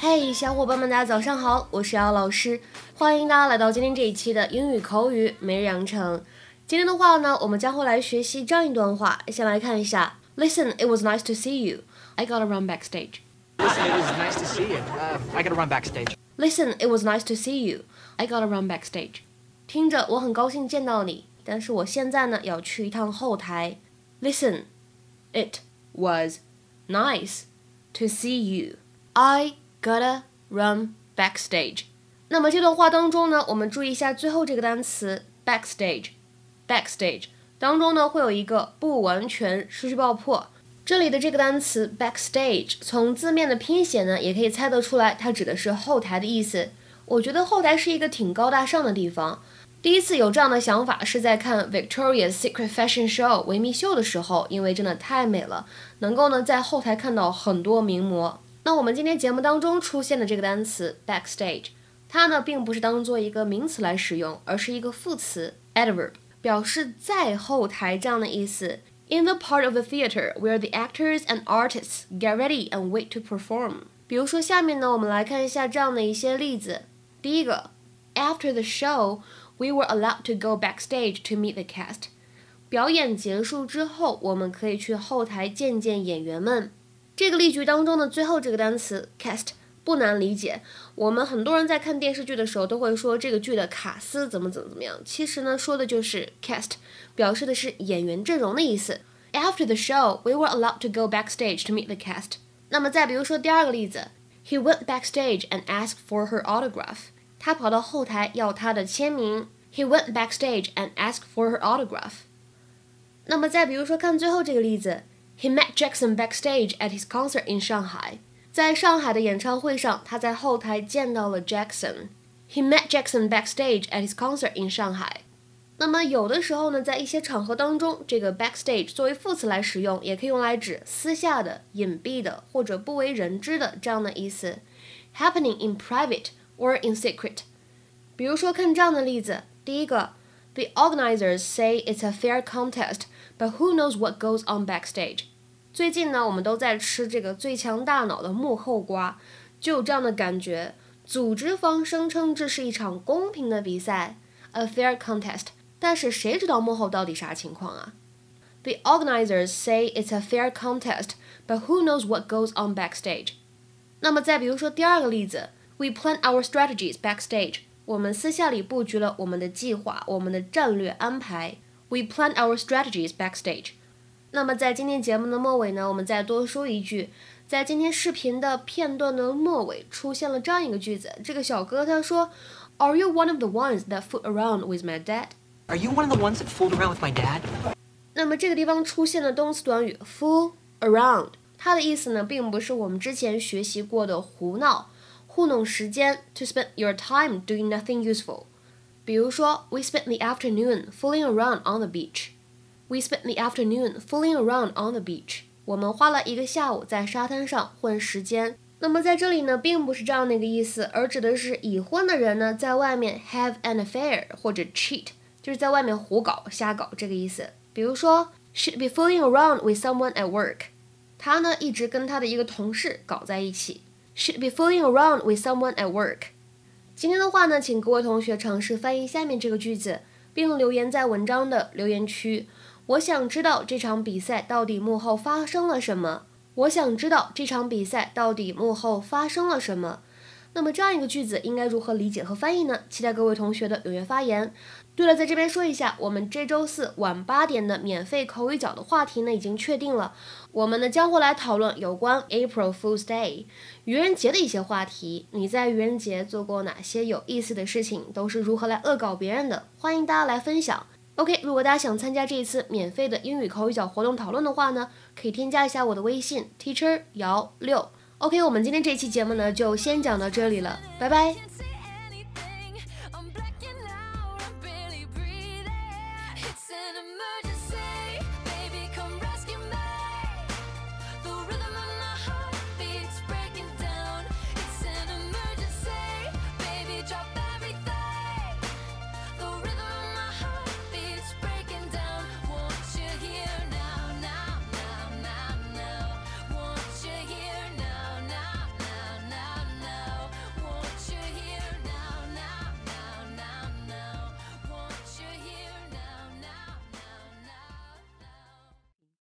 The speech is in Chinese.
嘿，小伙伴们，大家早上好，我是姚老师，欢迎大家来到今天这一期的英语口语每日养成。今天的话呢，我们将会来学习这样一段话，先来看一下。Listen, it was nice to see you. I gotta run backstage. Listen, it was nice to see you. Uh, I gotta run backstage. Listen, it was nice to see you. I gotta run backstage. 听着，我很高兴见到你，但是我现在呢要去一趟后台。Listen, it was nice to see you. I gotta run backstage. 那么这段话当中呢，我们注意一下最后这个单词 backstage。backstage 当中呢会有一个不完全失去爆破。这里的这个单词 backstage，从字面的拼写呢，也可以猜得出来，它指的是后台的意思。我觉得后台是一个挺高大上的地方。第一次有这样的想法是在看 Victoria's Secret Fashion Show 维密秀的时候，因为真的太美了，能够呢在后台看到很多名模。那我们今天节目当中出现的这个单词 backstage，它呢并不是当做一个名词来使用，而是一个副词 adverb，表示在后台这样的意思。in the part of the theater where the actors and artists get ready and wait to perform。比如说，下面呢，我们来看一下这样的一些例子。第一个，After the show, we were allowed to go backstage to meet the cast。表演结束之后，我们可以去后台见见演员们。 这个例句当中的最后这个单词 cast 不难理解，我们很多人在看电视剧的时候都会说这个剧的卡司怎么怎么怎么样。其实呢，说的就是 cast，表示的是演员阵容的意思。After the show, we were allowed to go backstage to meet the cast。那么再比如说第二个例子，He went backstage and asked for her autograph。他跑到后台要她的签名。He went backstage and asked for her autograph。那么再比如说看最后这个例子，He met Jackson backstage at his concert in Shanghai。在上海的演唱会上，他在后台见到了 Jackson。He met Jackson backstage at his concert in Shanghai。那么有的时候呢，在一些场合当中，这个 backstage 作为副词来使用，也可以用来指私下的、隐蔽的或者不为人知的这样的意思。Happening in private or in secret。比如说看这样的例子，第一个 ，The organizers say it's a fair contest, but who knows what goes on backstage。最近呢，我们都在吃这个最强大脑的幕后瓜，就有这样的感觉。组织方声称这是一场公平的比赛，a fair contest，但是谁知道幕后到底啥情况啊？The organizers say it's a fair contest, but who knows what goes on backstage。那么再比如说第二个例子，We plan our strategies backstage。 我们私下里布局了我们的计划，我们的战略安排。We plan our strategies backstage。那么在今天节目的末尾呢，我们再多说一句，在今天视频的片段的末尾出现了这样一个句子，这个小哥他说，Are you one of the ones that fool around with my dad？Are you one of the ones that fooled around with my dad? 那么这个地方出现的动词短语 fool around，它的意思呢，并不是我们之前学习过的胡闹、糊弄时间，to spend your time doing nothing useful。比如说，We spent the afternoon fooling around on the beach。We spent the afternoon fooling around on the beach。我们花了一个下午在沙滩上混时间。那么在这里呢，并不是这样的一个意思，而指的是已婚的人呢，在外面 have an affair 或者 cheat，就是在外面胡搞、瞎搞这个意思。比如说，She'd be fooling around with someone at work。她呢一直跟她的一个同事搞在一起。 Should be fooling around with someone at work。今天的话呢，请各位同学尝试翻译下面这个句子，并留言在文章的留言区。我想知道这场比赛到底幕后发生了什么。我想知道这场比赛到底幕后发生了什么。那么这样一个句子应该如何理解和翻译呢？期待各位同学的踊跃发言。对了，在这边说一下，我们这周四晚八点的免费口语角的话题呢已经确定了。我们呢将会来讨论有关 April Fool's Day 愚人节的一些话题。你在愚人节做过哪些有意思的事情？都是如何来恶搞别人的？欢迎大家来分享。OK，如果大家想参加这一次免费的英语口语角活动讨论的话呢，可以添加一下我的微信 Teacher 姚六。OK，我们今天这期节目呢就先讲到这里了，拜拜。